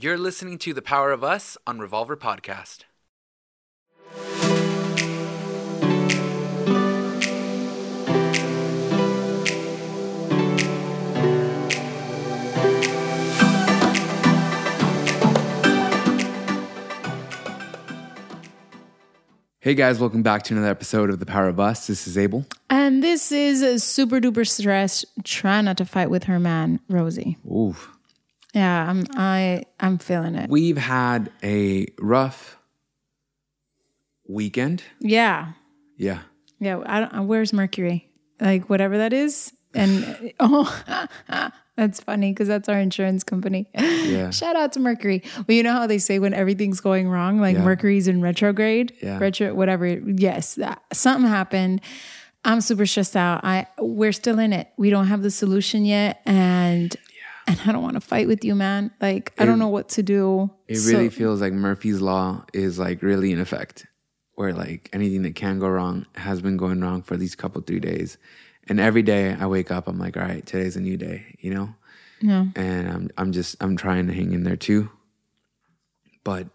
You're listening to The Power of Us on Revolver Podcast. Hey guys, welcome back to another episode of The Power of Us. This is Abel. And this is a super duper stressed, trying not to fight with her man, Rosie. Ooh. Yeah, I'm I I'm feeling it. We've had a rough weekend. yeah. Yeah. Yeah. I don't where's Mercury? Like whatever that is. And oh that's funny because that's our insurance company. Yeah. Shout out to Mercury. Well, you know how they say when everything's going wrong, like Yeah. Mercury's in retrograde, Yeah. retro, whatever. Yes, that, something happened. I'm super stressed out. I we're still in it. We don't have the solution yet, and and I don't want to fight with you, man. Like I don't know what to do. It So- really feels like Murphy's Law is like really in effect, where like anything that can go wrong has been going wrong for these couple, three days. And every day I wake up, I'm like, all right, today's a new day, you know? Yeah. And I'm, I'm just, I'm trying to hang in there too. But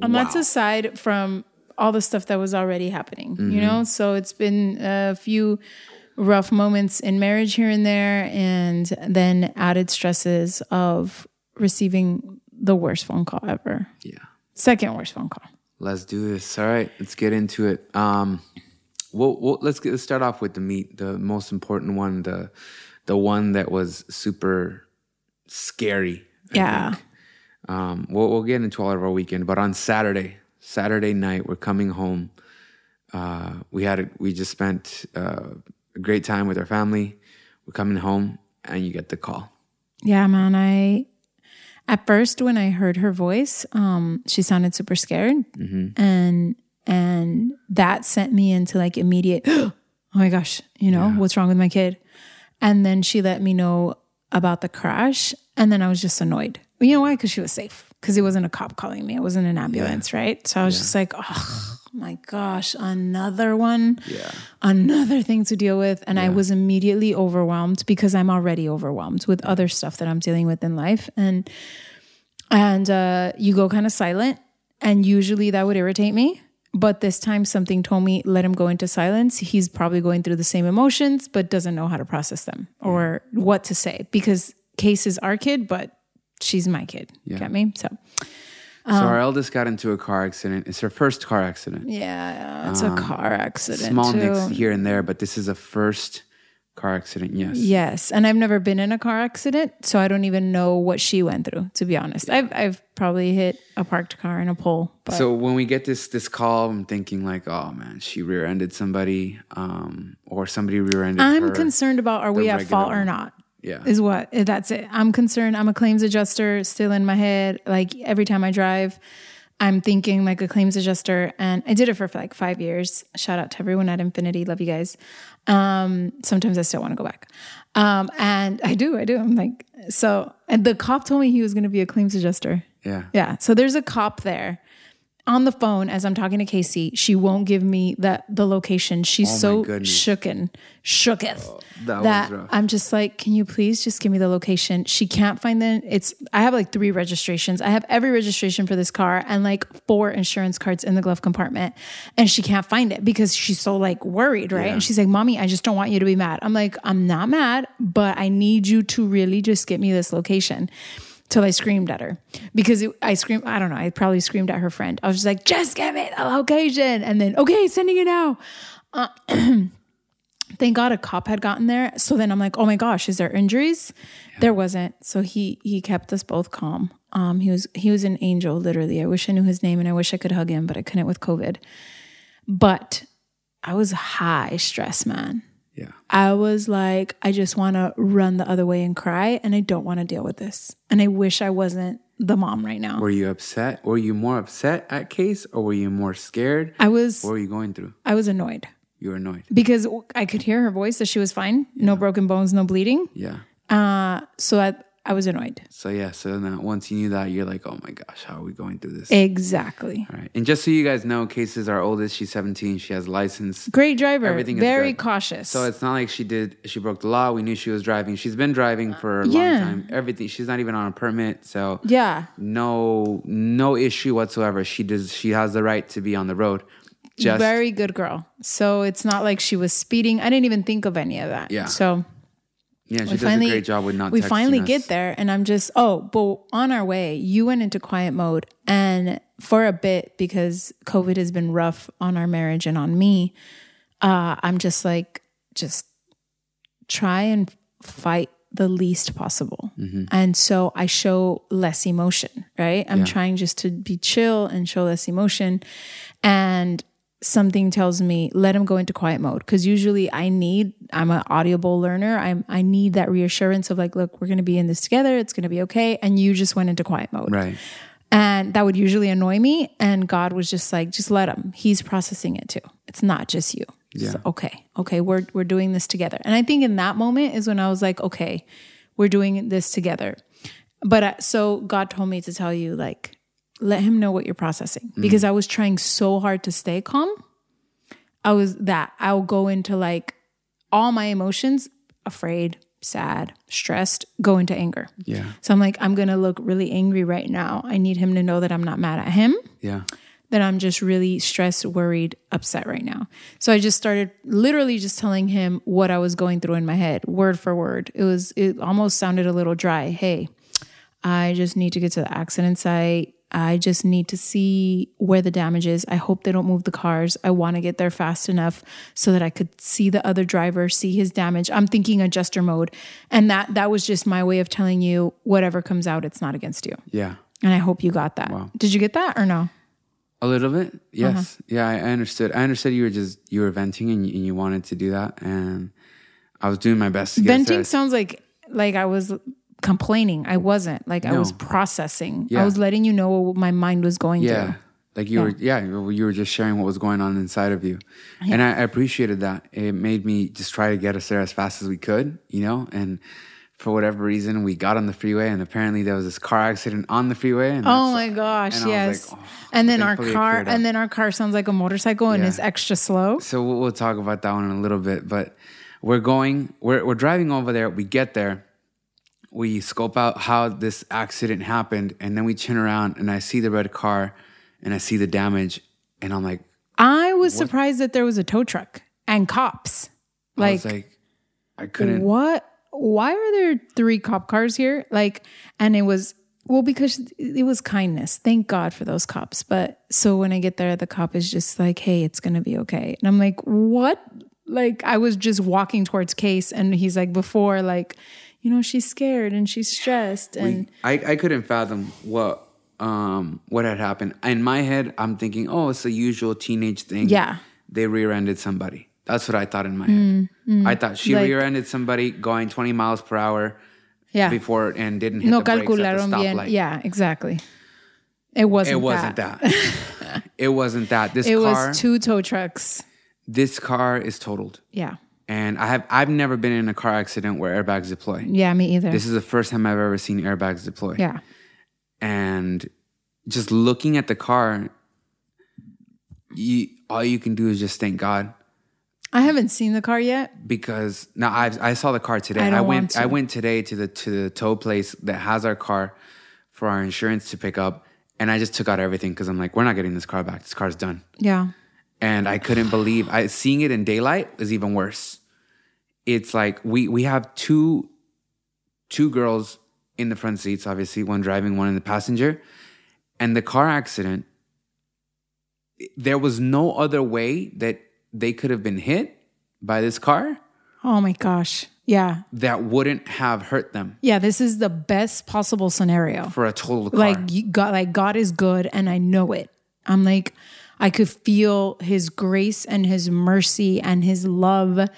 And that's aside from all the stuff that was already happening, Mm-hmm. you know? So it's been a few rough moments in marriage here and there, and then added stresses of receiving the worst phone call ever. yeah. Second worst phone call. Let's do this. All right, let's get into it. Um, well, well let's get let's start off with the meat, the most important one, the the one that was super scary. I Yeah. think. Um, we'll we'll get into all of our weekend, but on Saturday, Saturday night, we're coming home. Uh, we had we just spent uh, a great time with our family. We're coming home, and you get the call. Yeah, man. I at first when I heard her voice, um, she sounded super scared, and and that sent me into like immediate. Oh my gosh, you know what's wrong with my kid? And then she let me know about the crash, and then I was just annoyed. You know why? Because she was safe. Because it wasn't a cop calling me. It wasn't an ambulance, right? So I was just like, oh my gosh, another one. Yeah, another thing to deal with. And i was immediately overwhelmed because i'm already overwhelmed with other stuff that i'm dealing with in life. And and uh, you go kind of silent and usually that would irritate me. But this time something told me let him go into silence. He's probably going through the same emotions but doesn't know how to process them or what to say. Because case is our kid but she's my kid. Get me? So so our eldest got into a car accident. It's her first car accident. yeah it's a car accident Um, Small too. nicks here and there, but this is a first car accident. Yes. Yes, and I've never been in a car accident, so I don't even know what she went through. To be honest, I've I've probably hit a parked car in a pole. But So when we get this this call, I'm thinking like, oh man, she rear-ended somebody, um, or somebody rear-ended I'm her. concerned about are we at fault or not? Yeah, Is what that's it. I'm concerned. I'm a claims adjuster still in my head. Like every time I drive, I'm thinking like a claims adjuster, and I did it for like five years. Shout out to everyone at Infinity. Love you guys. Um, sometimes I still want to go back. Um, and I do, I do. I'm like, so, and the cop told me he was going to be a claims adjuster. yeah, Yeah. So there's a cop there on the phone as I'm talking to Kassey. She won't give me the the location. She's Oh so shooken, shooketh oh, that that, rough. I'm just like, can you please just give me the location? She can't find the. It's I have like three registrations. I have every registration for this car and like four insurance cards in the glove compartment, and she can't find it because she's so like worried, right? Yeah. And she's like, "Mommy, I just don't want you to be mad." I'm like, "I'm not mad, but I need you to really just get me this location." Till I screamed at her because it, I screamed. I don't know. I probably screamed at her friend. I was just like, "Just give me the location," and then, "Okay, sending it now." Uh, thank God a cop had gotten there. So then I'm like, "Oh my gosh, is there injuries?" There wasn't. So he he kept us both calm. Um, he was he was an angel, literally. I wish I knew his name and I wish I could hug him, but I couldn't with COVID. But I was high stress, man. Yeah. I was like, I just want to run the other way and cry, and I don't want to deal with this. And I wish I wasn't the mom right now. Were you upset? Were you more upset at case, or were you more scared? I was, What were you going through? I was annoyed You were annoyed. because I could hear her voice that she was fine, no broken bones, no bleeding. Yeah, Uh, so at I was annoyed. So yeah, so now once you knew that, you're like, oh my gosh, how are we going through this? Exactly. All right. And just so you guys know, Case is our oldest. She's 17. She has a license. Great driver. Everything is Very good. cautious. So it's not like she did. She broke the law. We knew she was driving. She's been driving for a Yeah. long time. Everything. She's not even on a permit. So yeah. no, no issue whatsoever. She does. She has the right to be on the road. Just Very good girl. So it's not like she was speeding. I didn't even think of any of that. Yeah. So yeah, she we does finally a great job with not. we finally us. get there and i'm just oh but on our way you went into quiet mode and for a bit because covid has been rough on our marriage and on me uh i'm just like just try and fight the least possible Mm-hmm. and so i show less emotion right i'm trying just to be chill and show less emotion and something tells me let him go into quiet mode. Because usually i need i'm an audible learner. I'm i need that reassurance of like look we're going to be in this together. It's going to be okay. And you just went into quiet mode. Right. and that would usually annoy me. And god was just like just let him. He's processing it too. It's not just you. Yeah. So, okay. Okay. We're we're doing this together. And i think in that moment is when i was like okay we're doing this together. But uh, so god told me to tell you like let him know what you're processing mm. because i was trying so hard to stay calm i was that i'll go into like all my emotions afraid sad stressed go into anger Yeah. so I'm like, I'm gonna look really angry right now. I need him to know that I'm not mad at him, Yeah. that I'm just really stressed, worried, upset right now. So I just started literally just telling him what I was going through in my head, word for word. It was it almost sounded a little dry. Hey, I just need to get to the accident site. I just need to see where the damage is. I hope they don't move the cars. I want to get there fast enough so that I could see the other driver, see his damage. I'm thinking adjuster mode. And that that was just my way of telling you whatever comes out, it's not against you. Yeah. And I hope you got that. Did you get that or no? A little bit, yes, Uh-huh. yeah. I I understood. I understood you were just you were venting and you, and you wanted to do that, and I was doing my best. To get Venting sounds like like I was complaining. I wasn't. Like I was processing. Yeah. I was letting you know what my mind was going Yeah. through. Like you were, yeah, you were just sharing what was going on inside of you. And I, I appreciated that. It made me just try to get us there as fast as we could, you know? And for whatever reason, we got on the freeway and apparently there was this car accident on the freeway. And Oh my gosh, and yes. like, oh, and then our car and then our car sounds like a motorcycle and Yeah. is extra slow. So we'll, we'll talk about that one in a little bit. But we're going, we're, we're driving over there. We get there. We scope out how this accident happened. And then we turn around and I see the red car and I see the damage. And I'm like, I was surprised that there was a tow truck and cops. I Like, was like, I couldn't. what? Why are there three cop cars here? Like, and it was well because it was kindness. Thank God for those cops. But so when I get there, the cop is just like, "Hey, it's gonna be okay," and I'm like, "What?" Like I was just walking towards Case, and he's like, "Before, like, you know, she's scared and she's stressed, and I, I couldn't fathom what um what had happened. In my head, I'm thinking, oh, it's a usual teenage thing. Yeah. They rear-ended somebody. That's what I thought in my head. I thought she Mm, Like- rear-ended somebody going 20 miles per hour yeah, before and didn't hit no the brakes at the bien. stoplight. Yeah, exactly. It wasn't. It wasn't that. that. it wasn't that. This It car, was two tow trucks. this car is totaled. Yeah, And I have I've never been in a car accident where airbags deploy. yeah, me either. This is the first time I've ever seen airbags deploy. yeah. and just looking at the car, you all you can do is just thank God I haven't seen the car yet. because now I I saw the car today. I don't went. I went today to the to the tow place that has our car for our insurance to pick up, and I just took out everything because I'm like, we're not getting this car back. This car's done, Yeah. and I couldn't believe I seeing it in daylight is even worse. It's like we we have two two girls in the front seats, obviously one driving, one in the passenger, and the car accident. There was no other way that they could have been hit by this car Oh my gosh. Yeah. that wouldn't have hurt them Yeah, this is the best possible scenario. for a total car. Like God like God is good and I know it. I'm like I could feel his grace and his mercy and his love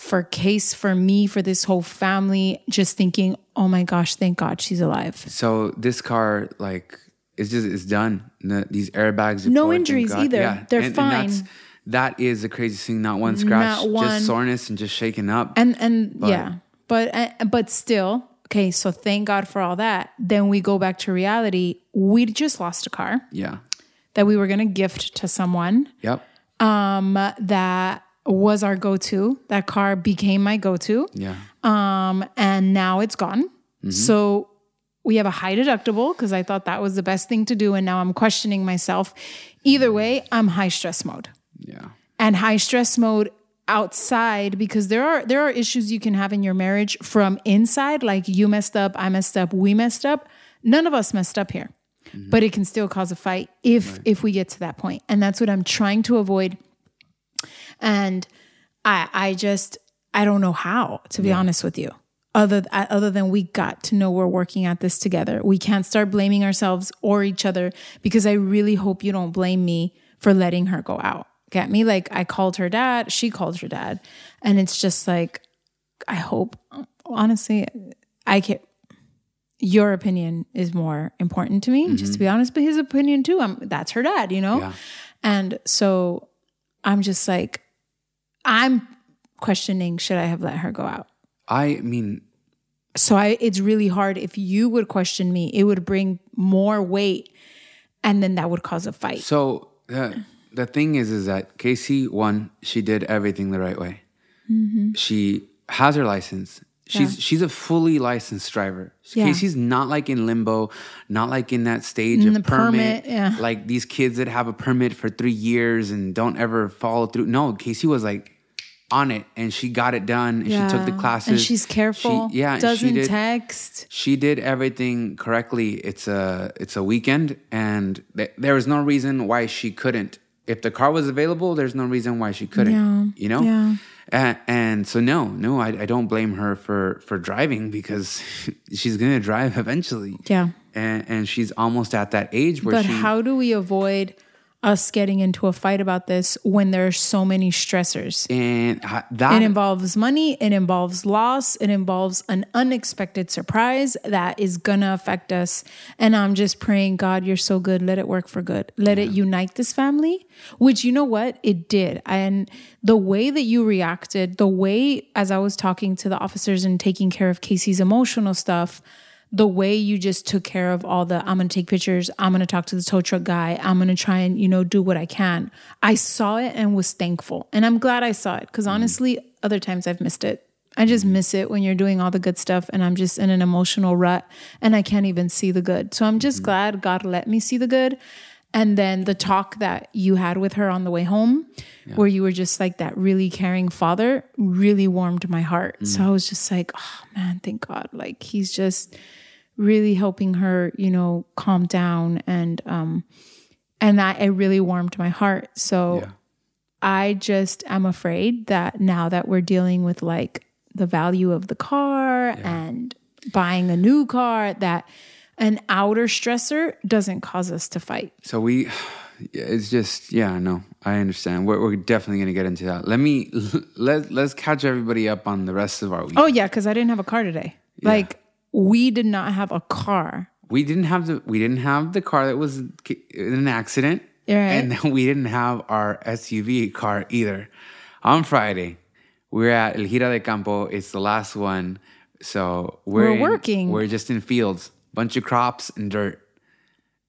for case for me for this whole family just thinking, "Oh my gosh, thank God she's alive." so this car, like, it's just it's done. The- these airbags, No injuries either. They're that's, fine. that is the craziest thing. Not one scratch, Not one. just soreness and just shaking up. And and yeah. But uh, but still okay, so thank God for all that. Then we go back to reality. We just lost a car Yeah. that we were going to gift to someone Yep. um, that was our go to. That car became my go to. Yeah. Um, and now it's gone. Mm-hmm. So we have a high deductible because I thought that was the best thing to do. And now I'm questioning myself. Either mm-hmm. way, I'm high stress mode Yeah. and high stress mode outside because there are there are issues you can have in your marriage from inside like you messed up i messed up we messed up none of us messed up here mm-hmm. but it can still cause a fight if if we get to that point and that's what i'm trying to avoid and i i just i don't know how to be honest with you. Other uh, other than we got to know we're working at this together. We can't start blaming ourselves or each other because i really hope you don't blame me for letting her go out. Get me? Like i called her dad. She called her dad. And it's just like i hope honestly i can't your opinion is more important to me just to be honest but his opinion too. I'm that's her dad you know? Yeah. and so i'm just like i'm questioning should i have let her go out I mean, so I, it's really hard if you would question me it would bring more weight and then that would cause a fight so the the thing is, is that Kassey one, she did everything the right way. Mm-hmm. She has her license. She's she's a fully licensed driver. Yeah. Kassey's not like in limbo, not like in that stage In of the permit, yeah. Like these kids that have a permit for three years and don't ever follow through. No, Kassey was like on it and she got it done and she took the classes. and she's careful She, yeah, doesn't she did, text she did everything correctly. It's a it's a weekend, and th- there was no reason why she couldn't. If the car was available, there's no reason why she couldn't. Yeah, You know. And, and so no, no, I, I don't blame her for for driving because she's gonna drive eventually. Yeah. And and she's almost at that age where But she. how do we avoid us getting into a fight about this when there are so many stressors? and that It involves money, it involves loss, it involves an unexpected surprise that is gonna affect us. And I'm just praying, God, you're so good. Let it work for good. Let it unite this family, which you know what? It did. And the way that you reacted, the way as I was talking to the officers and taking care of Kassey's emotional stuff, the way you just took care of all the I'm gonna take pictures, I'm gonna talk to the tow truck guy, I'm gonna try and, you know, do what I can. I saw it and was thankful. And I'm glad I saw it because mm. honestly, other times I've missed it. I just mm. miss it when you're doing all the good stuff and I'm just in an emotional rut and I can't even see the good. So I'm just mm. glad God let me see the good. And then the talk that you had with her on the way home, where you were just like that really caring father, really warmed my heart. So I was just like, oh man, thank God. Like he's just really helping her, you know, calm down and um and that it really warmed my heart. So Yeah. I just am afraid that now that we're dealing with like the value of the car and buying a new car that an outer stressor doesn't cause us to fight. So we, it's just yeah, no, I understand. We're, we're definitely gonna get into that. Let me let let's catch everybody up on the rest of our week. Oh yeah, cuz I didn't have a car today. Like we did not have a car. We didn't have the we didn't have the car that was in an accident, Right. and then we didn't have our SUV car either. On Friday, we're at El Gira de Campo. It's the last one, so we're, We're in- working. We're just in fields, bunch of crops and dirt,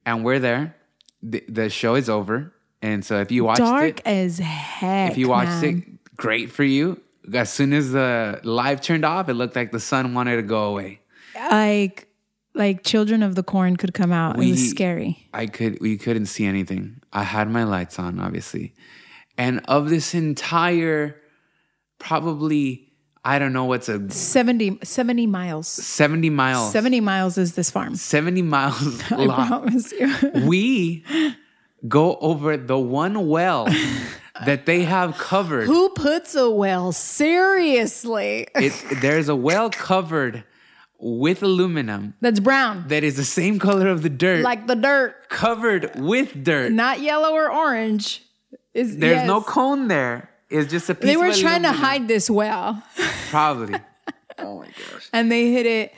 and we're there. The, the show is over, and so if you watched Dark it, dark as heck. if you watched man. it, great for you. As soon as the live turned off, it looked like the sun wanted to go away. Like like children of the corn could come out. it We- was scary. I could we couldn't see anything. I had my lights on, obviously. And of this entire probably I don't know what's a 70, 70 miles. 70 miles 70 miles is this farm. 70 miles I promise you. we go over the one well that they have covered. Who puts a well? Seriously. It, there's a well covered with aluminum That's brown. that is the same color of the dirt, Like the dirt. covered with dirt. Not yellow or orange. Is There's no cone there. It's just a piece They were of trying to hide this well. Probably. oh my gosh. And they hit it.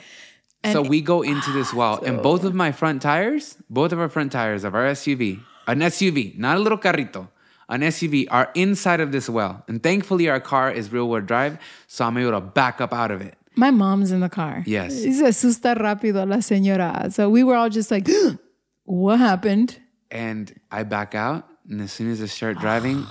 so we go into this well, and both of my front tires, both of our front tires of our SUV, an SUV, not a little carrito, an SUV, are inside of this well. And thankfully, our car is rear wheel drive, so I'm able to back up out of it. My mom's in the car. Yes. Se asusta rápido la señora. So we were all just like, what happened? and I back out, and as soon as I start driving,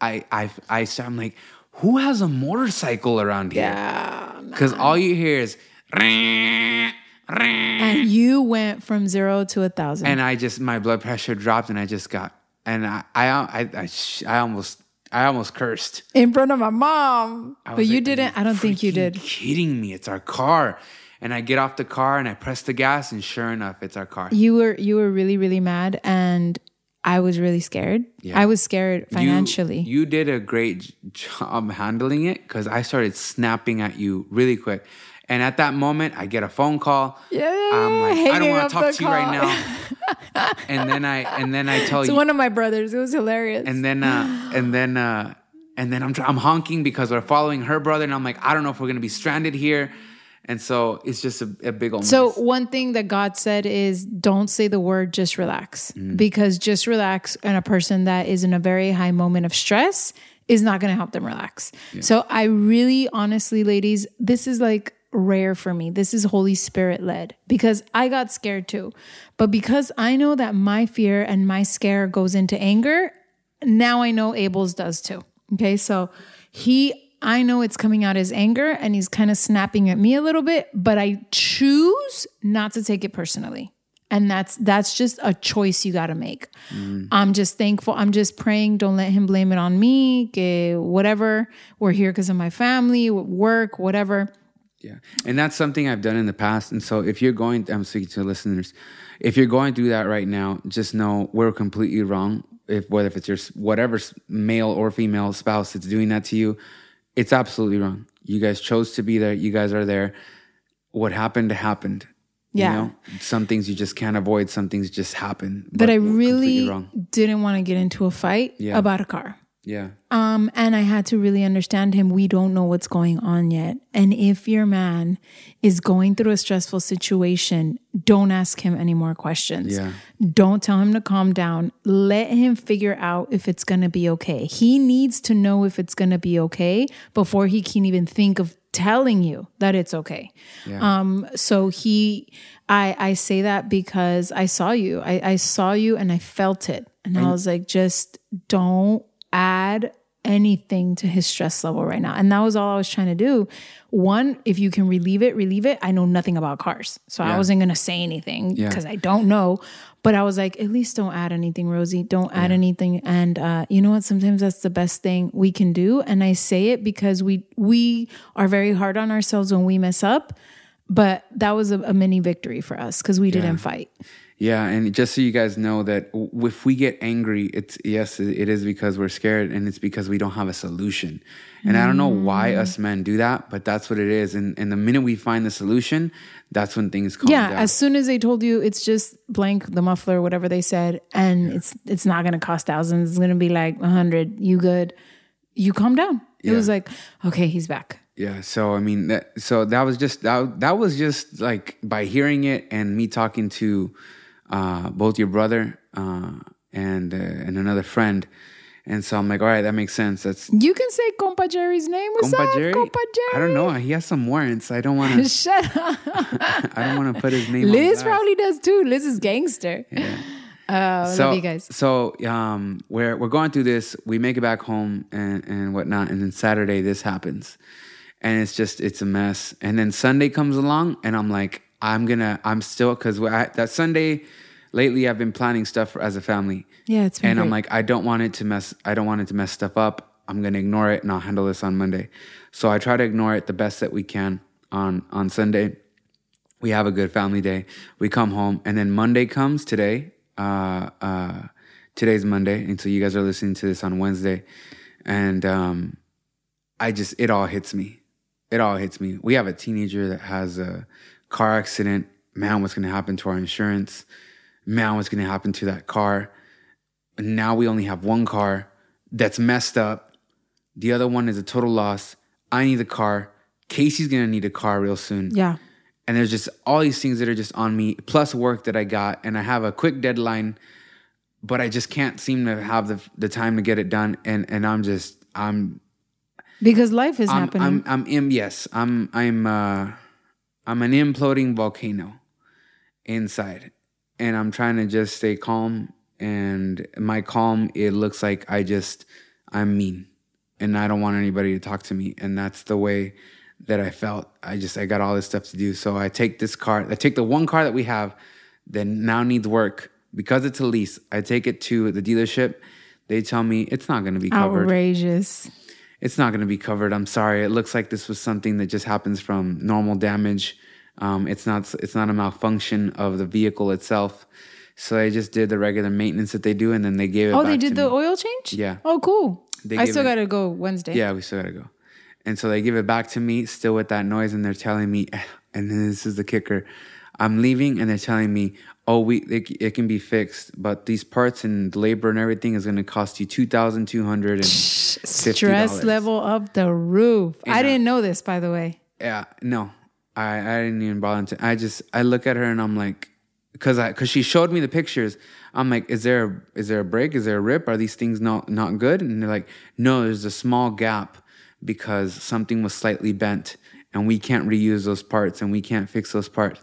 I I I I'm like, who has a motorcycle around here? Yeah. Because all you hear is, and you went from zero to a thousand. And I just my blood pressure dropped, and I just got, and I I I I, I almost I almost cursed. in front of my mom. But you like, didn't. I don't think you did. Kidding me? It's our car. And I get off the car and I press the gas, and sure enough, it's our car. You were you were really really mad, and I was really scared. Yeah. I was scared financially. You, did a great job handling it because I started snapping at you really quick. And at that moment, I get a phone call. yeah, I'm like, I don't want to talk to you right now. and then I and then I tell It's you, one of my brothers. It was hilarious. and then uh, and then uh, and then I'm I'm honking because we're following her brother, and I'm like, I don't know if we're gonna be stranded here. And so it's just a, a big old So mess. one thing that God said is don't say the word just relax Mm. because just relax and a person that is in a very high moment of stress is not going to help them relax. So I really honestly ladies, this is like rare for me. This is Holy Spirit led because I got scared too. But because I know that my fear and my scare goes into anger, now I know Abel's does too. Okay? So he I know it's coming out as anger and he's kind of snapping at me a little bit, but I choose not to take it personally. And that's that's just a choice you got to make. Mm. I'm just thankful. I'm just praying don't let him blame it on me, que whatever. We're here because of my family, work, whatever. Yeah. And that's something I've done in the past. And so if you're going, I'm speaking to listeners, if you're going through that right now, just know we're completely wrong. If whether if it's your whatever male or female spouse that's doing that to you, it's absolutely wrong. You guys chose to be there. You guys are there. What happened happened. Yeah. You know, some things you just can't avoid. Some things just happen. But I really wrong. didn't want to get into a fight Yeah. about a car. Yeah. Um, and I had to really understand him. We don't know what's going on yet. And if your man is going through a stressful situation, don't ask him any more questions. Yeah. Don't tell him to calm down. Let him figure out if it's going to be okay. He needs to know if it's going to be okay before he can even think of telling you that it's okay. Yeah. Um, so he, I, I say that because I saw you. I, I saw you and I felt it. And I was like, just don't add anything to his stress level right now. And that was all I was trying to do. One, if you can relieve it, relieve it. I know nothing about cars. So I wasn't going to say anything Yeah. because I don't know. But I was like, at least don't add anything, Rosie. Don't add anything. And uh, you know what? Sometimes that's the best thing we can do. And I say it because we we are very hard on ourselves when we mess up. But that was a, a mini victory for us because we didn't fight. Yeah, and just so you guys know that if we get angry, it's yes, it is because we're scared, and it's because we don't have a solution. And I don't know why mm. us men do that, but that's what it is. And and the minute we find the solution, that's when things calm yeah down. as soon as they told you it's just blank the muffler whatever they said and it's it's not going to cost thousands it's going to be like a hundred you good you calm down it Yeah. was like okay he's back Yeah, so I mean, that, so that was just that, that was just like by hearing it and me talking to uh, both your brother uh, and uh, and another friend, and so I'm like, all right, that makes sense. That's you can say compa jerry's name what's Compa up Jerry. compa jerry I don't know. He has some warrants. I don't want to. shut up I don't want to put his name. on liz probably does too liz is gangster uh, so, love you guys So um, we're we're going through this. We make it back home and and whatnot, and then Saturday this happens, and it's just it's a mess. And then Sunday comes along, and I'm like, I'm gonna, I'm still because that Sunday lately I've been planning stuff as a family. Yeah, it's been and I'm like, I don't want it to mess. I don't want it to mess stuff up. I'm gonna ignore it, and I'll handle this on Monday. So I try to ignore it the best that we can on on Sunday we have a good family day. We come home, and then Monday comes today. Uh, uh, today's Monday, and so you guys are listening to this on Wednesday, and um, I just it all hits me. It all hits me. We have a teenager that has a car accident. Man, what's going to happen to our insurance? Man, what's going to happen to that car? And now we only have one car that's messed up. The other one is a total loss. I need a car. Kassey's going to need a car real soon yeah and there's just all these things that are just on me plus work that i got and i have a quick deadline but i just can't seem to have the, the time to get it done and and i'm just i'm Because life is I'm, happening. I'm, I'm, im- yes, I'm, I'm, uh, I'm an imploding volcano inside, and I'm trying to just stay calm. And my calm, it looks like I just, I'm mean, and I don't want anybody to talk to me, and that's the way that I felt. I just, I got all this stuff to do, so I take this car, I take the one car that we have that now needs work because it's a lease. I take it to the dealership. They tell me it's not going to be covered Outrageous. It's not going to be covered. I'm sorry. It looks like this was something that just happens from normal damage. Um, it's not. It's not a malfunction of the vehicle itself. So I just did the regular maintenance that they do, and then they gave it. Oh, they to did the me. oil change? Yeah. Oh, cool. They I still got to go Wednesday. Yeah, we still gotta go. And so they give it back to me, still with that noise, and they're telling me, and this is the kicker. I'm leaving, and they're telling me, "Oh, we it, it can be fixed, but these parts and labor and everything is going to cost you two thousand two hundred and Stress level of the roof. I I- didn't know this, by the way. Yeah, no, I I didn't even bother. To, I just I look at her and I'm like, because I because she showed me the pictures. I'm like, is there a, is there a break? Is there a rip? Are these things not not good? And they're like, no, there's a small gap because something was slightly bent, and we can't reuse those parts, and we can't fix those parts.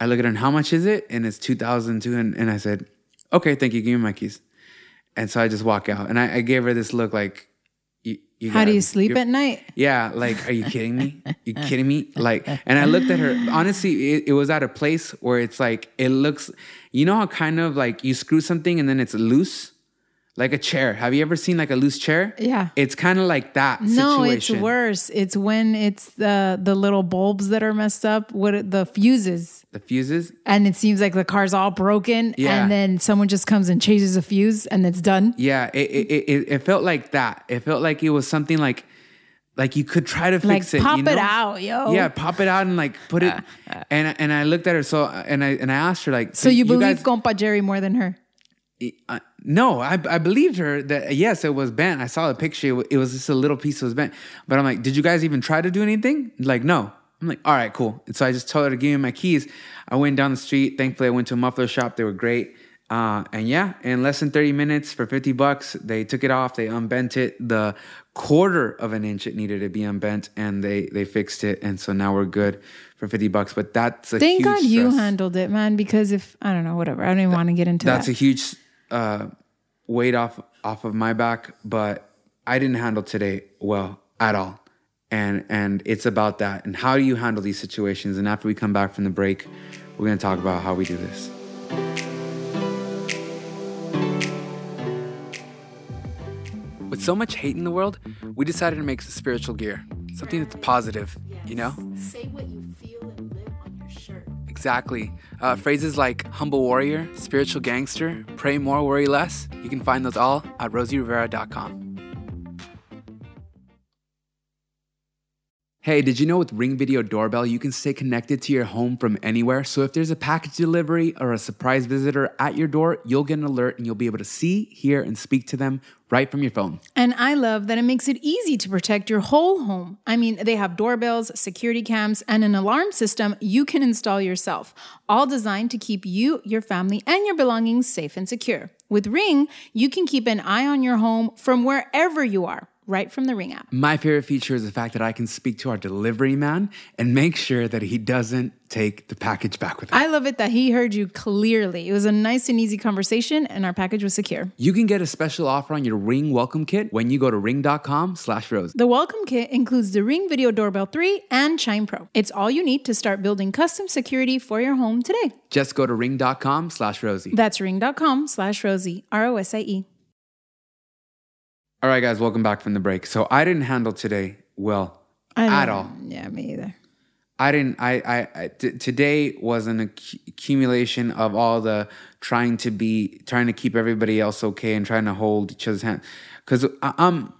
I look at her and how much is it? And it's two thousand two, and and I said, okay, thank you. Give me my keys. And so I just walk out, and I, I gave her this look like, you, you How do gotta- you sleep at night? yeah, like, are you kidding me? You kidding me? Like, and I looked at her. Honestly, it, it was at a place where it's like it looks. You know how kind of like you screw something and then it's loose, like a chair. Have you ever seen like a loose chair? Yeah. It's kind of like that. No, it's worse. It's when it's the the little bulbs that are messed up, what it- the fuses, The fuses. and it seems like the car's all broken, Yeah. and then someone just comes and changes a fuse, and it's done. Yeah, it it, it it it felt like that. It felt like it was something like like you could try to Like fix it. pop you it out, yo. Yeah, pop it out and like put it. and and I looked at her so and I and I asked her like, So you believe guys, Compa Jerry more than her? No, I, I believed her that yes, it was bent. I saw the picture. It was just a little piece that was bent. But I'm like, did you guys even try to do anything? Like, no. I'm like, all right, cool. And so I just told her to give me my keys. I went down the street. Thankfully, I went to a muffler shop. They were great. Uh, and yeah, in less than 30 minutes for 50 bucks, they took it off. They unbent it. The quarter of an inch it needed to be unbent, and they they fixed it. And so now we're good for 50 bucks. But that's a Thank God you handled it, man. Because if I don't know, whatever, I don't even want to get into that's that. That's a huge uh, weight off off of my back but i didn't handle today well at all. And and it's about that. And how do you handle these situations? And after we come back from the break we're going to talk about how we do this. With so much hate in the world we decided to make some spiritual gear something that's positive you know? Say what you Exactly. Uh, phrases like humble warrior, spiritual gangster, pray more, worry less. You can find those all at rosierivera.com. Hey, did you know with Ring Video Doorbell, you can stay connected to your home from anywhere? So if there's a package delivery or a surprise visitor at your door, you'll get an alert and you'll be able to see, hear, and speak to them right from your phone. And I love that it makes it easy to protect your whole home. I mean, they have doorbells, security cams, and an alarm system you can install yourself, all designed to keep you, your family, and your belongings safe and secure. With Ring, you can keep an eye on your home from wherever you are, right from the Ring app. My favorite feature is the fact that I can speak to our delivery man and make sure that he doesn't take the package back with him. I love it that he heard you clearly. It was a nice and easy conversation, and our package was secure. You can get a special offer on your Ring welcome kit when you go to ring.com slash rose. The welcome kit includes the Ring Video Doorbell 3 and Chime Pro. It's all you need to start building custom security for your home today. Just go to ring.com slash rosie. That's ring.com slash Rosie, R O S I E. All right, guys, welcome back from the break. So I didn't handle today well at all. Yeah, me either. I didn't. I. I. I t- today was an acc- accumulation of all the trying to be, trying to keep everybody else okay, and trying to hold each other's hand. Because I'm.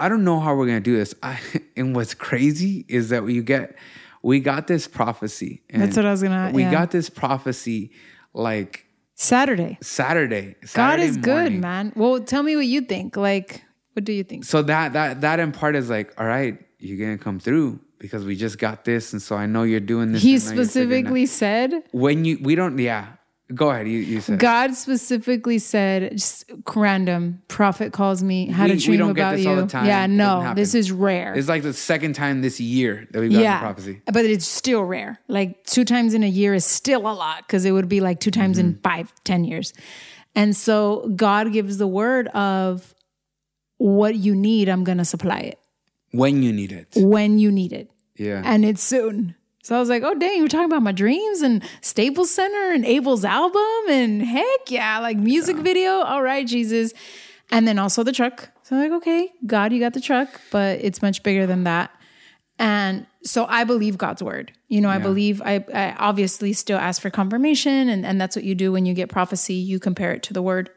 I don't know how we're gonna do this. I, and what's crazy is that you get, we got this prophecy. And That's what I was gonna- We yeah. got this prophecy like Saturday. Saturday. God Saturday is good, man. Well, tell me what you think. Like, what do you think? so that that that in part is like, all right, you're gonna come through because we just got this, and so I know you're doing this. He and I know you're figuring it out. specifically said, when you we don't yeah Go ahead. You you said God specifically said, just random prophet calls me, had We- a we dream don't get about this you. all the time. Yeah, no, this is rare. it's like the second time this year that we've gotten yeah, a prophecy. but it's still rare. Like two times in a year is still a lot because it would be like two times Mm-hmm. in five, ten years. And so God gives the word of what you need. I'm going to supply it When you need it. when you need it. Yeah. and it's soon. So I was like, oh, dang, you're talking about my dreams and Staples Center and Abel's album and heck yeah, like music video. All right, Jesus. And then also the truck. So I'm like, okay, God, you got the truck, but it's much bigger than that. And so I believe God's word. You know, I believe I, I obviously still ask for confirmation, and, and that's what you do when you get prophecy, you compare it to the word.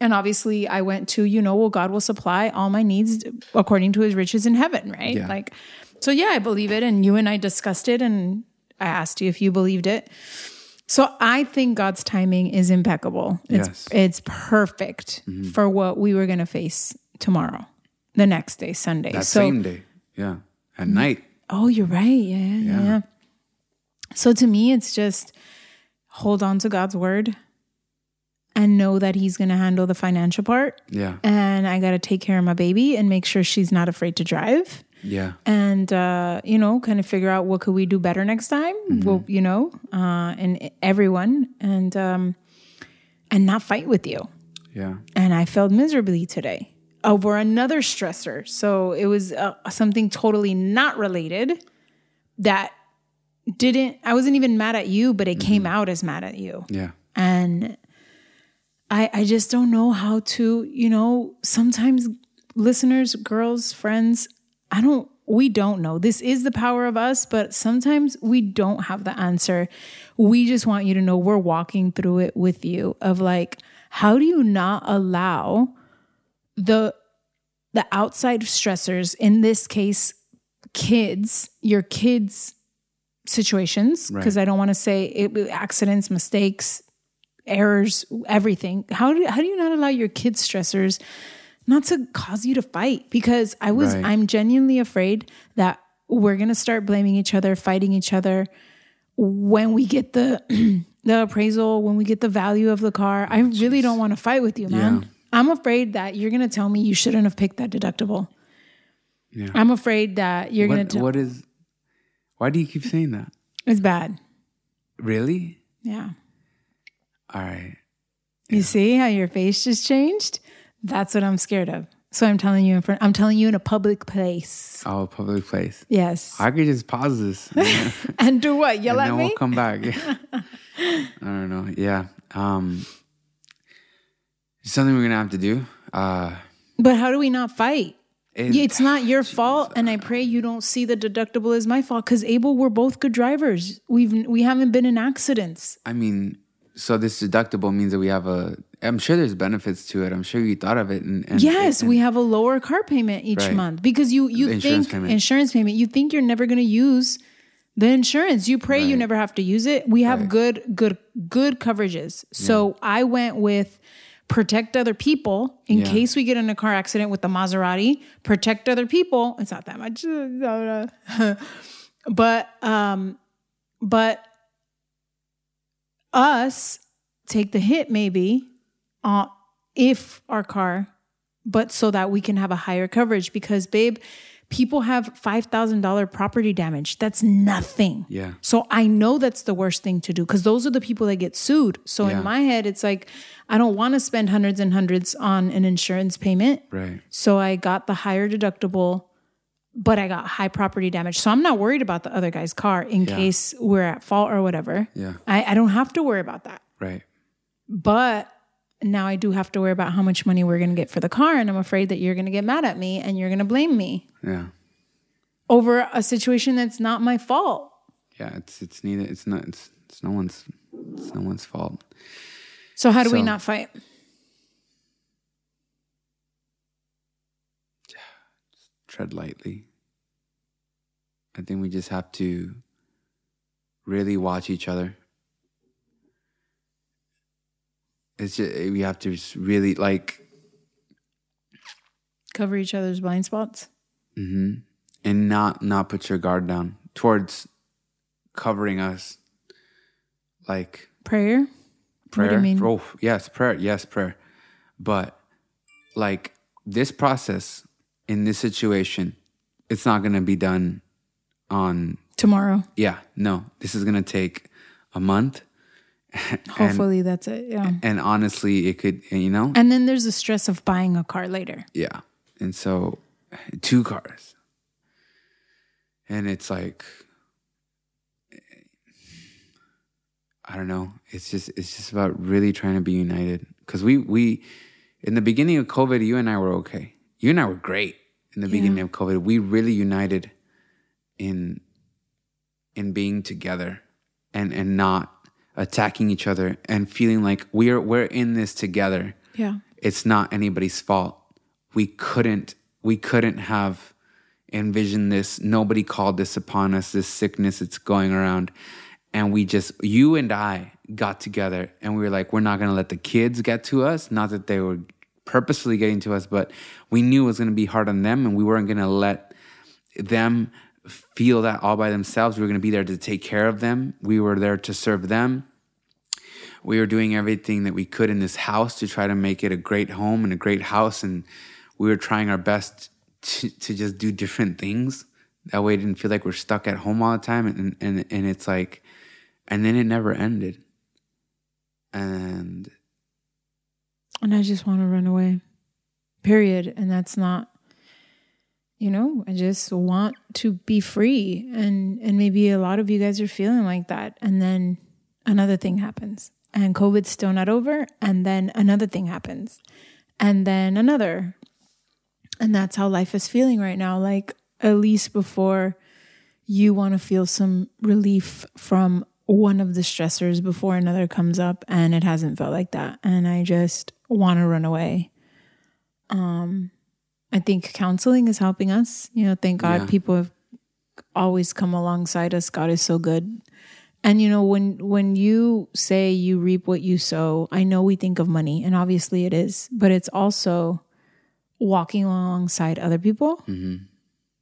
And obviously, I went to, you know, well, God will supply all my needs according to his riches in heaven, right? Yeah. Like, so yeah, I believe it. And you and I discussed it, and I asked you if you believed it. So I think God's timing is impeccable. It's, Yes. it's perfect mm-hmm. for what we were going to face tomorrow, the next day, Sunday. that so, same day. Yeah. At mm-hmm. night. Oh, you're right. Yeah, yeah, yeah. So to me, it's just hold on to God's word and know that He's going to handle the financial part. Yeah. And I got to take care of my baby and make sure she's not afraid to drive. Yeah. And uh, you know, kind of figure out what could we do better next time. Well, you know, uh, and everyone, and um, and not fight with you Yeah. and I failed miserably today over another stressor. So it was uh, something totally not related that didn't, I wasn't even mad at you, but it came out as mad at you. Yeah. And I, I just don't know how to, you know, sometimes listeners, girls, friends, I don't, we don't know. This is the power of us, but sometimes we don't have the answer. We just want you to know we're walking through it with you of like, how do you not allow the the outside stressors, in this case, kids, your kids' situations, because I don't want to say it, accidents, mistakes, errors, everything. How do how do you not allow your kids' stressors not to cause you to fight? Because I was Right. I'm genuinely afraid that we're gonna start blaming each other, fighting each other when we get the the appraisal, when we get the value of the car. I really don't want to fight with you, man. Yeah. I'm afraid that you're gonna tell me you shouldn't have picked that deductible. Yeah. I'm afraid that you're gonna tell what is, why do you keep saying that? it's bad. Really? Yeah. All right. You see how your face just changed? That's what I'm scared of. So I'm telling you in front I'm telling you in a public place. Oh, public place. Yes. I could just pause this. and and do what? Yell at then me? we'll come back. I don't know. Yeah. Um, something we're going to have to do. Uh, But how do we not fight? it- It's not your fault, and I pray you don't see the deductible as my fault. Because Abel, we're both good drivers. We've we haven't been in accidents. I mean, so this deductible means that we have a. I'm sure there's benefits to it. I'm sure you thought of it. And, and Yes, and- we have a lower car payment each Right. month because you you The insurance think payment. insurance payment. You think you're never going to use the insurance. You pray you never have to use it. We have Right. good good good coverages. So I went with protect other people in Yeah. case we get in a car accident with the Maserati. Protect other people. It's not that much, but um, but us take the hit maybe uh, if our car, but so that we can have a higher coverage because, babe, people have $5,000 property damage. That's nothing. Yeah. So I know that's the worst thing to do because those are the people that get sued. So Yeah. in my head, it's like, I don't want to spend hundreds and hundreds on an insurance payment. Right. So I got the higher deductible, but I got high property damage. So I'm not worried about the other guy's car in Yeah. case we're at fault or whatever. Yeah. I, I don't have to worry about that. Right. But now I do have to worry about how much money we're going to get for the car. And I'm afraid that you're going to get mad at me and you're going to blame me Yeah. over a situation that's not my fault. Yeah. It's it's neither. It's not. It's it's no one's. It's no one's fault. So how do we not fight? tread lightly. I think we just have to really watch each other. It's just we have to really like Cover each other's blind spots? Mm-hmm. and not not put your guard down towards covering us. Like Prayer? prayer. do you mean? Oh, yes, prayer. Yes, prayer. But like this process in this situation, it's not going to be done on, Tomorrow. yeah, no, this is going to take a month. And, Hopefully that's it. Yeah. and honestly, it could, you know, And then there's the stress of buying a car later. yeah. And so two cars. And it's like, I don't know. It's just it's just about really trying to be united. Cause we we in the beginning of COVID, you and I were okay. You and I were great in the beginning of COVID. We really united in in being together and and not attacking each other and feeling like we're we're in this together Yeah. it's not anybody's fault. We couldn't we couldn't have envisioned this. Nobody called this upon us, this sickness that's going around. And we just you and I got together and we were like, we're not gonna let the kids get to us. Not that they were purposefully getting to us, but we knew it was gonna be hard on them and we weren't gonna let them feel that all by themselves. We were gonna be there to take care of them. We were there to serve them we were doing everything that we could in this house to try to make it a great home and a great house and we were trying our best to, to just do different things that way it didn't feel like we're stuck at home all the time and, and and it's like and then it never ended and And I just want to run away. Period. And that's not you know, I just want to be free. And and maybe a lot of you guys are feeling like that. And then another thing happens and COVID's still not over. And then another thing happens and then another. And that's how life is feeling right now. Like at least before you want to feel some relief from one of the stressors before another comes up. And it hasn't felt like that. And i just want to run away. Um i think counseling is helping us. You know thank god Yeah. people have always come alongside us. God is so good. And you know when when you say you reap what you sow i know we think of money and obviously it is but it's also walking alongside other people.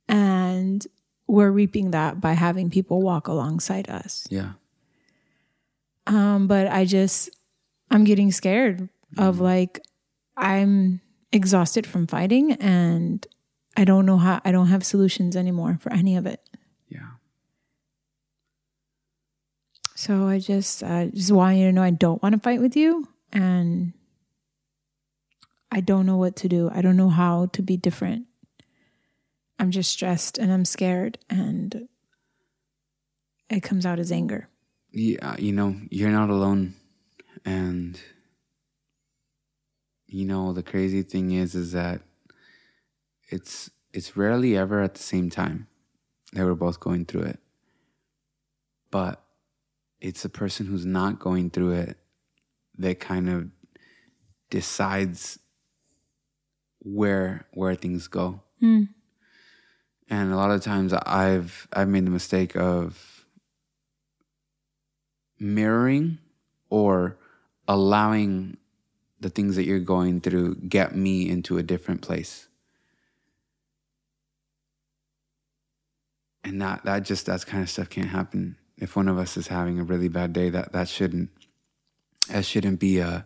And we're reaping that by having people walk alongside us. Yeah. Um but i just i'm getting scared of like i'm exhausted from fighting and i don't know how i don't have solutions anymore for any of it. Yeah. So i just i just want you to know i don't want to fight with you and i don't know what to do. I don't know how to be different. I'm just stressed and i'm scared and it comes out as anger. Yeah, you know, you're not alone. And you know, the crazy thing is is that it's it's rarely ever at the same time that we're both going through it. But it's the person who's not going through it that kind of decides where where things go. Hmm. And a lot of times I've I've made the mistake of mirroring or allowing the things that you're going through get me into a different place. And that that just that kind of stuff can't happen. If one of us is having a really bad day, that that shouldn't that shouldn't be a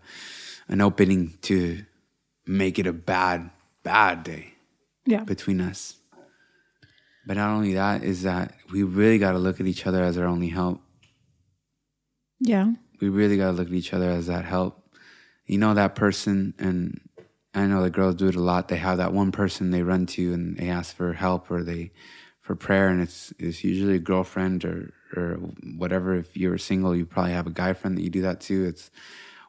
an opening to make it a bad bad day yeah between us. But not only that is that we really got to look at each other as our only help. yeah We really got to look at each other as that help. You know that person, and I know the girls do it a lot. They have that one person they run to and they ask for help or they for prayer, and it's it's usually a girlfriend or or whatever. If you're single, you probably have a guy friend that you do that to. It's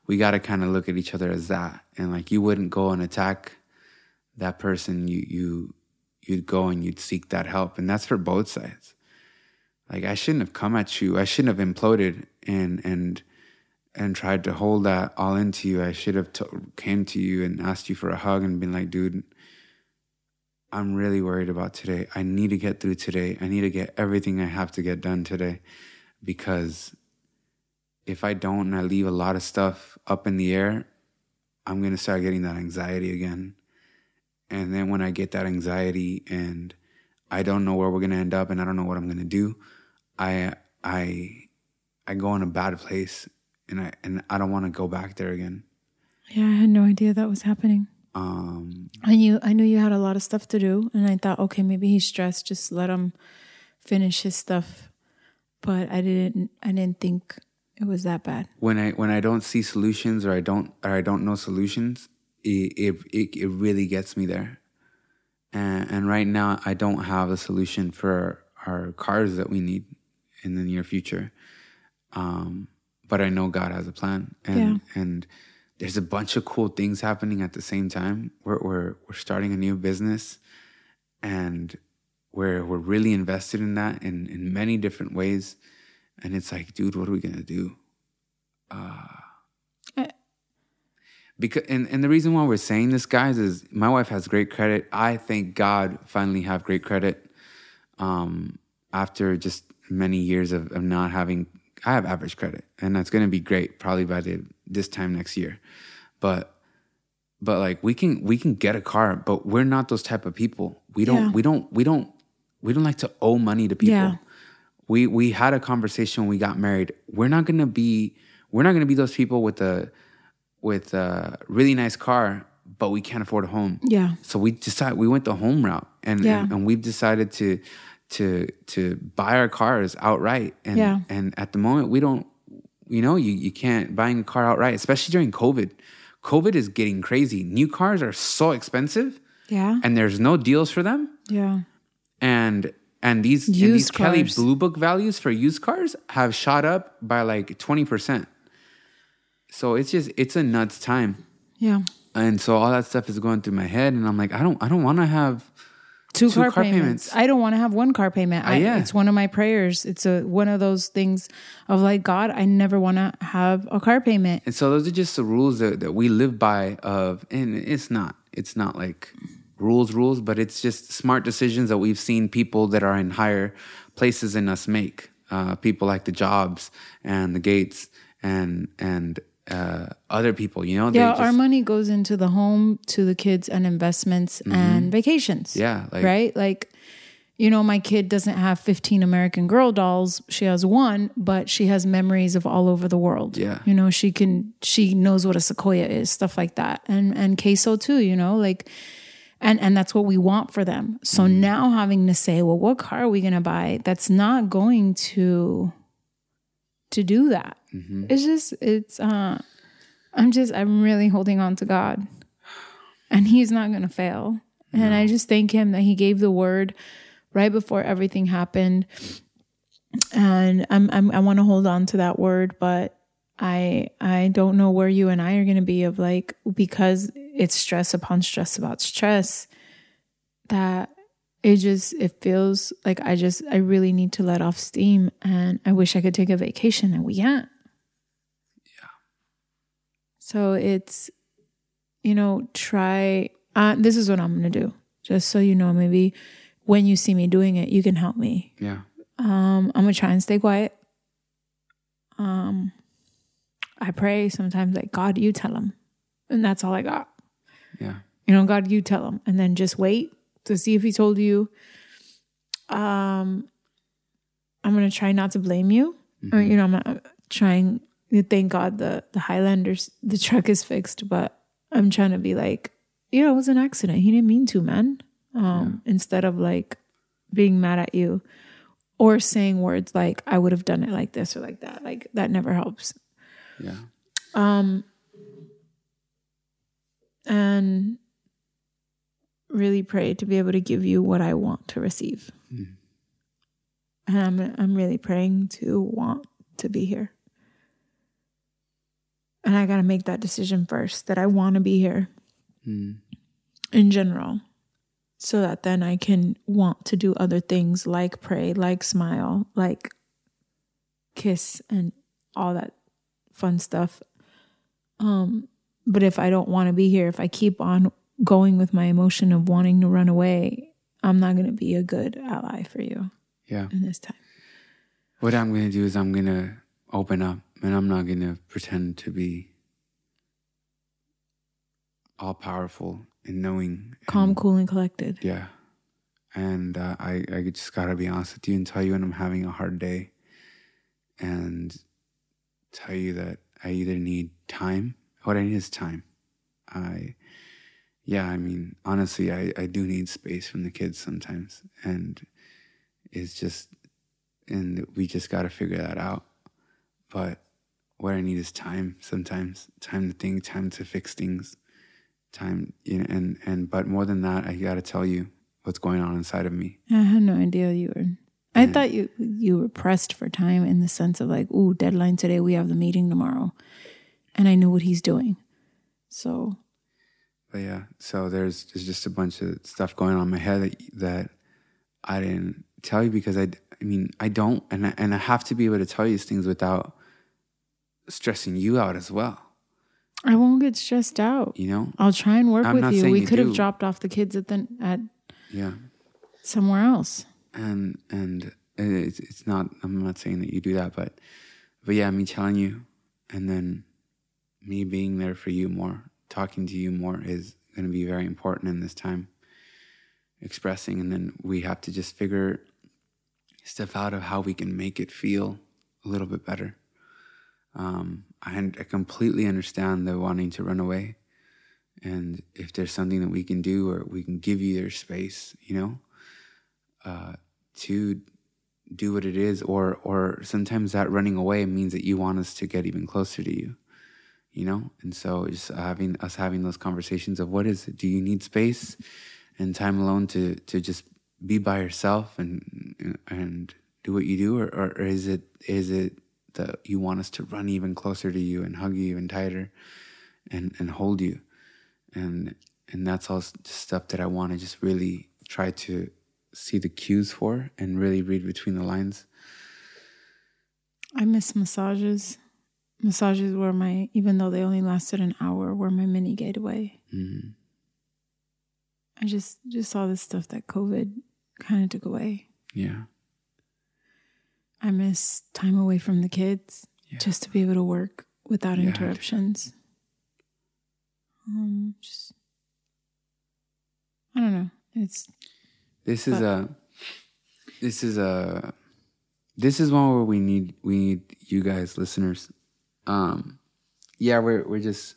we got to kind of look at each other as that, and like you wouldn't go and attack that person. You you you'd go and you'd seek that help, and that's for both sides. Like I shouldn't have come at you. I shouldn't have imploded and and and tried to hold that all into you. I should have t- came to you and asked you for a hug and been like, dude, I'm really worried about today. I need to get through today. I need to get everything I have to get done today because if I don't and I leave a lot of stuff up in the air, I'm going to start getting that anxiety again. And then when I get that anxiety and I don't know where we're going to end up and I don't know what I'm going to do, I I I go in a bad place and I and I don't want to go back there again. Yeah, I had no idea that was happening. Um, I knew I knew you had a lot of stuff to do, and I thought, okay, maybe he's stressed. Just let him finish his stuff. But I didn't. I didn't think it was that bad. when I when I don't see solutions or I don't or I don't know solutions, it it it, it really gets me there. And and right now I don't have a solution for our cars that we need in the near future. Um, but I know God has a plan, and Yeah. and there's a bunch of cool things happening at the same time. We're we're we're starting a new business, and we're we're really invested in that in in many different ways. And it's like, dude, what are we gonna do? I- because and, and the reason why we're saying this guys is my wife has great credit i thank god finally have great credit um after just many years of, of not having i have average credit and that's going to be great probably by the this time next year but but like we can we can get a car but we're not those type of people we don't Yeah. we don't we don't we don't like to owe money to people Yeah. we we had a conversation when we got married we're not gonna be we're not gonna be those people with a with a really nice car but we can't afford a home Yeah. so we decided we went the home route and Yeah. and, and we've decided to to to buy our cars outright and Yeah. and at the moment we don't you know you, you can't buying a car outright especially during covid covid is getting crazy new cars are so expensive Yeah. and there's no deals for them Yeah. and and these and these Used Kelley cars. Blue Book values for used cars have shot up by like twenty percent. So it's just it's a nuts time, Yeah. and so all that stuff is going through my head, and I'm like, I don't I don't want to have Two, Two car, car payments. payments. I don't want to have one car payment. I, yeah. It's one of my prayers. It's a one of those things of like God. I never want to have a car payment. And so those are just the rules that, that we live by of and it's not it's not like rules rules, but it's just smart decisions that we've seen people that are in higher places in us make. Uh, people like the Jobs and the Gates and and uh, other people, you know, Yeah, just, our money goes into the home, to the kids, and investments and vacations. Mm-hmm. Yeah, like- right. Like, you know, my kid doesn't have 15 American Girl dolls. She has one, but she has memories of all over the world. Yeah. You know, she can, she knows what a sequoia is, stuff like that. And, and queso too, you know, like, and, and that's what we want for them. So Mm-hmm. now having to say, well, what car are we going to buy? That's not going to, to do that. Mm-hmm. It's just, it's, uh, I'm just, I'm really holding on to God and he's not going to fail. And I just thank him that he gave the word right before everything happened. And I'm, I'm I want to hold on to that word, but I I don't know where you and I are going to be of like because it's stress upon stress about stress that it just it feels like I just I really need to let off steam and I wish I could take a vacation and we can't. Yeah. So it's you know, try uh, this is what I'm to do. Just so you know, maybe when you see me doing it, you can help me. yeah, Um, I'm gonna try and stay quiet. Um, I pray sometimes like God, you tell him, and that's all I got. yeah, You know, God, you tell him, and then just wait to see if he told you. Um, I'm gonna try not to blame you, or you know, I'm not trying. Thank God the the Highlanders the truck is fixed, but I'm trying to be like, you know, it was an accident. He didn't mean to, man. Um, instead of like being mad at you or saying words like I would have done it like this or like that. Like that never helps. yeah, Um and really pray to be able to give you what I want to receive. And I'm I'm really praying to want to be here. And I got to make that decision first that I want to be here Mm. in general so that then I can want to do other things like pray, like smile, like kiss and all that fun stuff. Um but if I don't want to be here, if I keep on going with my emotion of wanting to run away, I'm not going to be a good ally for you yeah. in this time. What I'm gonna do is I'm gonna open up, and I'm not gonna pretend to be all powerful and knowing. Calm, and- cool and collected. Yeah. And uh, I, I just gotta be honest with you and tell you when I'm having a hard day and tell you that I either need time. What I need is time. I, yeah, I mean, honestly, I, I do need space from the kids sometimes. And it's just, and we just got to figure that out. But what I need is time sometimes, time to think, time to fix things, time, you know, and, and, but more than that, I got to tell you what's going on inside of me. I had no idea you were. I thought you you were pressed for time in the sense of like, ooh, deadline today. We have the meeting tomorrow, and I knew what he's doing. So, but yeah, so there's there's just a bunch of stuff going on in my head that, that I didn't tell you because I I mean I don't and I, and I have to be able to tell you these things without stressing you out as well. I won't get stressed out. You know, I'll try and work I'm with you. We could have dropped off the kids at the at yeah. somewhere else. and and it's it's not I'm not saying that you do that, but but yeah, me telling you, and then me being there for you more, talking to you more is going to be very important in this time. Expressing, and then we have to just figure stuff out of how we can make it feel a little bit better. Um, I, I completely understand the wanting to run away, and if there's something that we can do or we can give you their space, you know, uh, to do what it is or or sometimes that running away means that you want us to get even closer to you you know and so just having us having those conversations of what is it do you need space and time alone to to just be by yourself and and do what you do or, or is it is it that you want us to run even closer to you and hug you even tighter and and hold you and and that's all stuff that I want to just really try to see the cues for and really read between the lines. I miss massages. Massages were my, even though they only lasted an hour, were my mini getaway. Mm. I just just saw this stuff that COVID kind of took away. Yeah, I miss time away from the kids, Yeah. just to be able to work without Yeah. interruptions. Um, just I don't know. It's this is a this is a this is one where we need we need you guys listeners. Um, yeah, we're we're just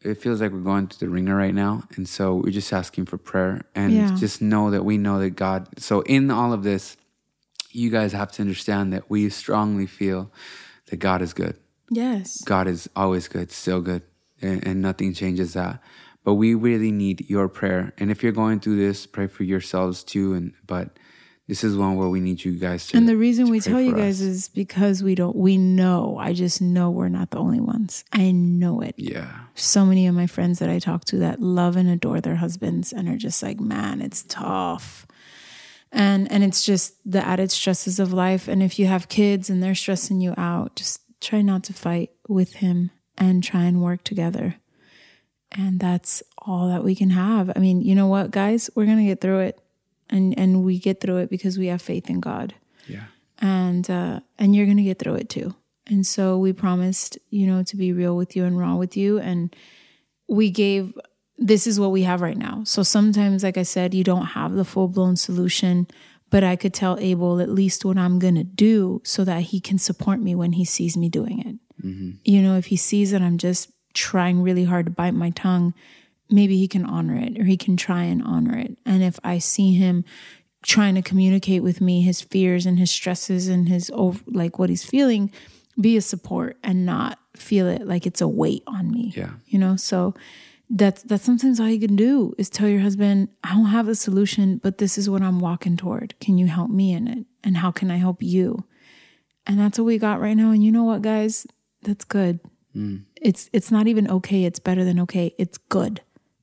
it feels like we're going through the wringer right now, and so we're just asking for prayer and Yeah. just know that we know that God. So in all of this, you guys have to understand that we strongly feel that God is good. yes. God is always good, still good, and, and nothing changes that. But we really need your prayer. And if you're going through this, pray for yourselves too. And but this is one where we need you guys to. And the reason we tell you guys us. is because we don't, we know, I just know we're not the only ones. I know it. yeah, So many of my friends that I talk to that love and adore their husbands and are just like, man, it's tough. And, and it's just the added stresses of life. And if you have kids and they're stressing you out, just try not to fight with him and try and work together. And that's all that we can have. I mean, you know what, guys? We're going to get through it. And, and we get through it because we have faith in God yeah, and uh, and you're gonna get through it too. And so we promised, you know, to be real with you and raw with you, and we gave. This is what we have right now. So sometimes, like I said, you don't have the full blown solution, but I could tell Abel at least what I'm gonna do so that he can support me when he sees me doing it. You know, if he sees that I'm just trying really hard to bite my tongue, maybe he can honor it or he can try and honor it. And if I see him trying to communicate with me his fears and his stresses and his ov- like what he's feeling, be a support and not feel it like it's a weight on me. yeah, You know, so that's that's sometimes all you can do is tell your husband, I don't have a solution, but this is what I'm walking toward. Can you help me in it? And how can I help you? And that's what we got right now. And you know what, guys? That's good. Mm. It's it's not even okay. It's better than okay. It's good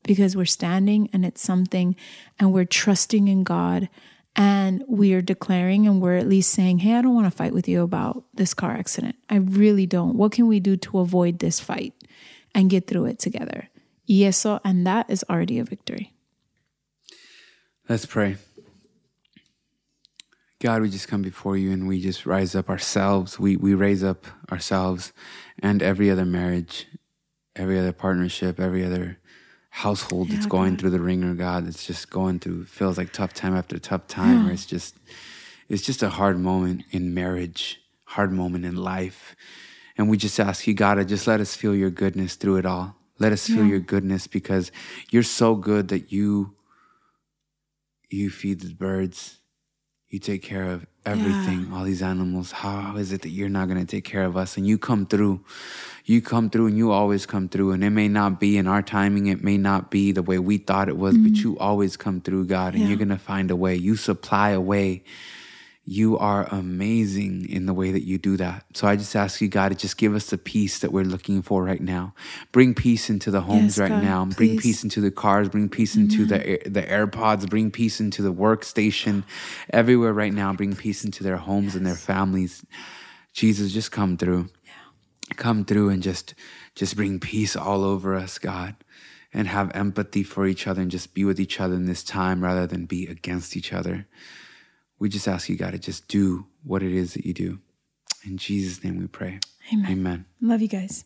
because we're standing and it's something, and we're trusting in God, and we are declaring and we're at least saying, "Hey, I don't want to fight with you about this car accident. I really don't. What can we do to avoid this fight and get through it together?" Y eso, and that is already a victory. Let's pray. God, we just come before you and we just rise up ourselves. We we raise up ourselves and every other marriage, every other partnership, every other household that's Yeah, going God. through the wringer, God, that's just going through feels like tough time after tough time, where it's just it's just a hard moment in marriage, hard moment in life. And we just ask you, God, to just let us feel your goodness through it all. Let us feel Yeah. your goodness because you're so good that you you feed the birds. You take care of everything, all these animals. How is it that you're not going to take care of us? And you come through. You come through and you always come through. And it may not be in our timing, it may not be the way we thought it was, but you always come through, God, and Mm-hmm. Yeah. you're going to find a way. You supply a way. You are amazing in the way that you do that. So I just ask you, God, to just give us the peace that we're looking for right now. Bring peace into the homes Yes, right God, now. Bring peace into the cars. Bring peace into the mm-hmm. the AirPods. Bring peace into the workstation. Everywhere right now. Bring peace into their homes and their families. Jesus, just come through. Come through and just just bring peace all over us, God. And have empathy for each other and just be with each other in this time rather than be against each other. We just ask you, God, to just do what it is that you do. In Jesus' name we pray. Amen. Amen. Love you guys.